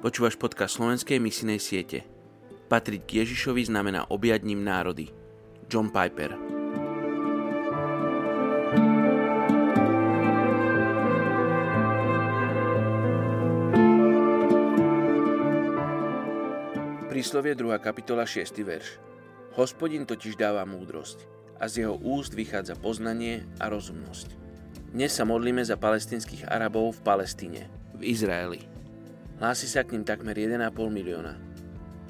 Počúvaš podcast slovenskej misinej siete. Patriť k Ježišovi znamená objať ním národy. John Piper Príslovie 2. kapitola 6. verš. Hospodin totiž dáva múdrosť a z jeho úst vychádza poznanie a rozumnosť. Dnes sa modlíme za palestinských Arabov v Palestíne, v Izraeli. Hlási sa k ním takmer 1,5 milióna.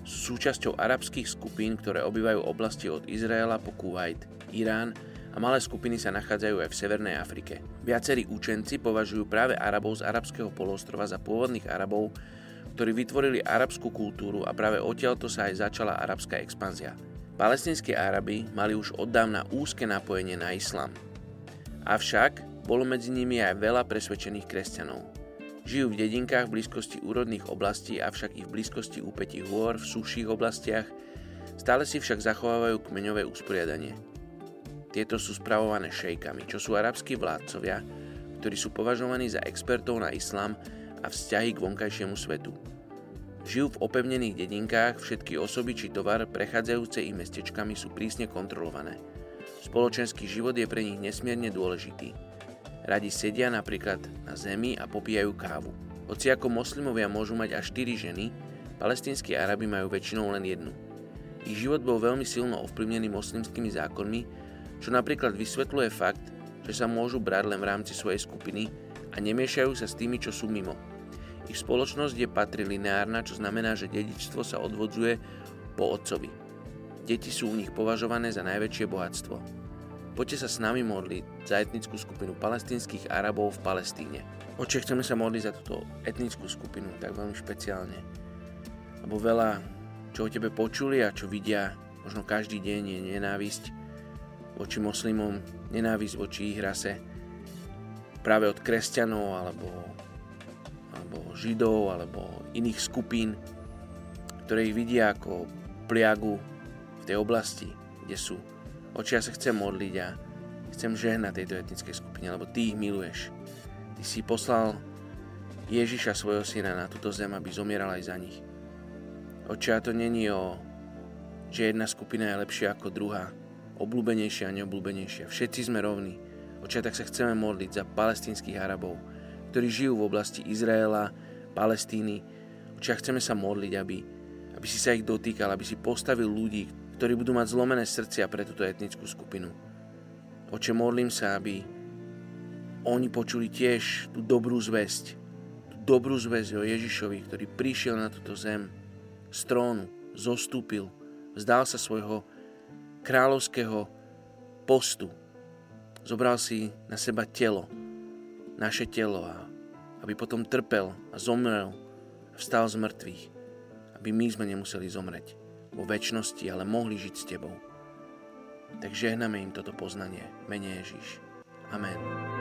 Sú súčasťou arabských skupín, ktoré obývajú oblasti od Izraela po Kuwait, Irán a malé skupiny sa nachádzajú aj v Severnej Afrike. Viacerí učenci považujú práve Arabov z arabského poloostrova za pôvodných Arabov, ktorí vytvorili arabskú kultúru a práve odtiaľto sa aj začala arabská expanzia. Palestinskí Arabi mali už od dávna úzke napojenie na islám. Avšak bolo medzi nimi aj veľa presvedčených kresťanov. Žijú v dedinkách v blízkosti úrodných oblastí, avšak i v blízkosti úpetí hôr, v suších oblastiach, stále si však zachovávajú kmeňové usporiadanie. Tieto sú spravované šejkami, čo sú arabskí vládcovia, ktorí sú považovaní za expertov na islám a vzťahy k vonkajšiemu svetu. Žijú v opevnených dedinkách, všetky osoby či tovar prechádzajúce ich mestečkami sú prísne kontrolované. Spoločenský život je pre nich nesmierne dôležitý. Radi sedia napríklad na zemi a popíjajú kávu. Hoci ako moslimovia môžu mať až 4 ženy, palestinskí Arabi majú väčšinou len jednu. Ich život bol veľmi silno ovplyvnený moslimskými zákonmi, čo napríklad vysvetľuje fakt, že sa môžu brať len v rámci svojej skupiny a nemiešajú sa s tými, čo sú mimo. Ich spoločnosť je patrilineárna, čo znamená, že dedičstvo sa odvodzuje po otcovi. Deti sú u nich považované za najväčšie bohatstvo. Poďte sa s nami modliť za etnickú skupinu palestinských Arabov v Palestíne. Oče, chceme sa modliť za túto etnickú skupinu, tak veľmi špeciálne. Lebo veľa, čo o tebe počuli a čo vidia, možno každý deň je nenávisť voči moslimom, nenávisť voči ich rase, práve od kresťanov alebo, alebo židov alebo iných skupín, ktoré ich vidia ako pliagu v tej oblasti, kde sú. Oči, ja sa chcem modliť a chcem žehnať tejto etnickej skupine, lebo Ty ich miluješ. Ty si poslal Ježiša svojho syna na túto zem, aby zomieral aj za nich. Oče, to není o, že jedna skupina je lepšia ako druhá, obľúbenejšia a neobľúbenejšia. Všetci sme rovní. Oče, tak sa chceme modliť za palestinských Arabov, ktorí žijú v oblasti Izraela, Palestíny. Oče, chceme sa modliť, aby, aby si sa ich dotýkal, aby si postavil ľudí, ktorí budú mať zlomené srdcia pre túto etnickú skupinu. Oče, modlím sa, aby oni počuli tiež tú dobrú zväzť, tú dobrú zväzť o Ježišovi, ktorý prišiel na túto zem z trónu, zostúpil, vzdal sa svojho kráľovského postu, zobral si na seba telo, naše telo a aby potom trpel a zomrel a vstal z mŕtvych, aby my sme nemuseli zomrieť vo väčšnosti, ale mohli žiť s Tebou. Tak žehname im toto poznanie. Mene Ježiš. Amen.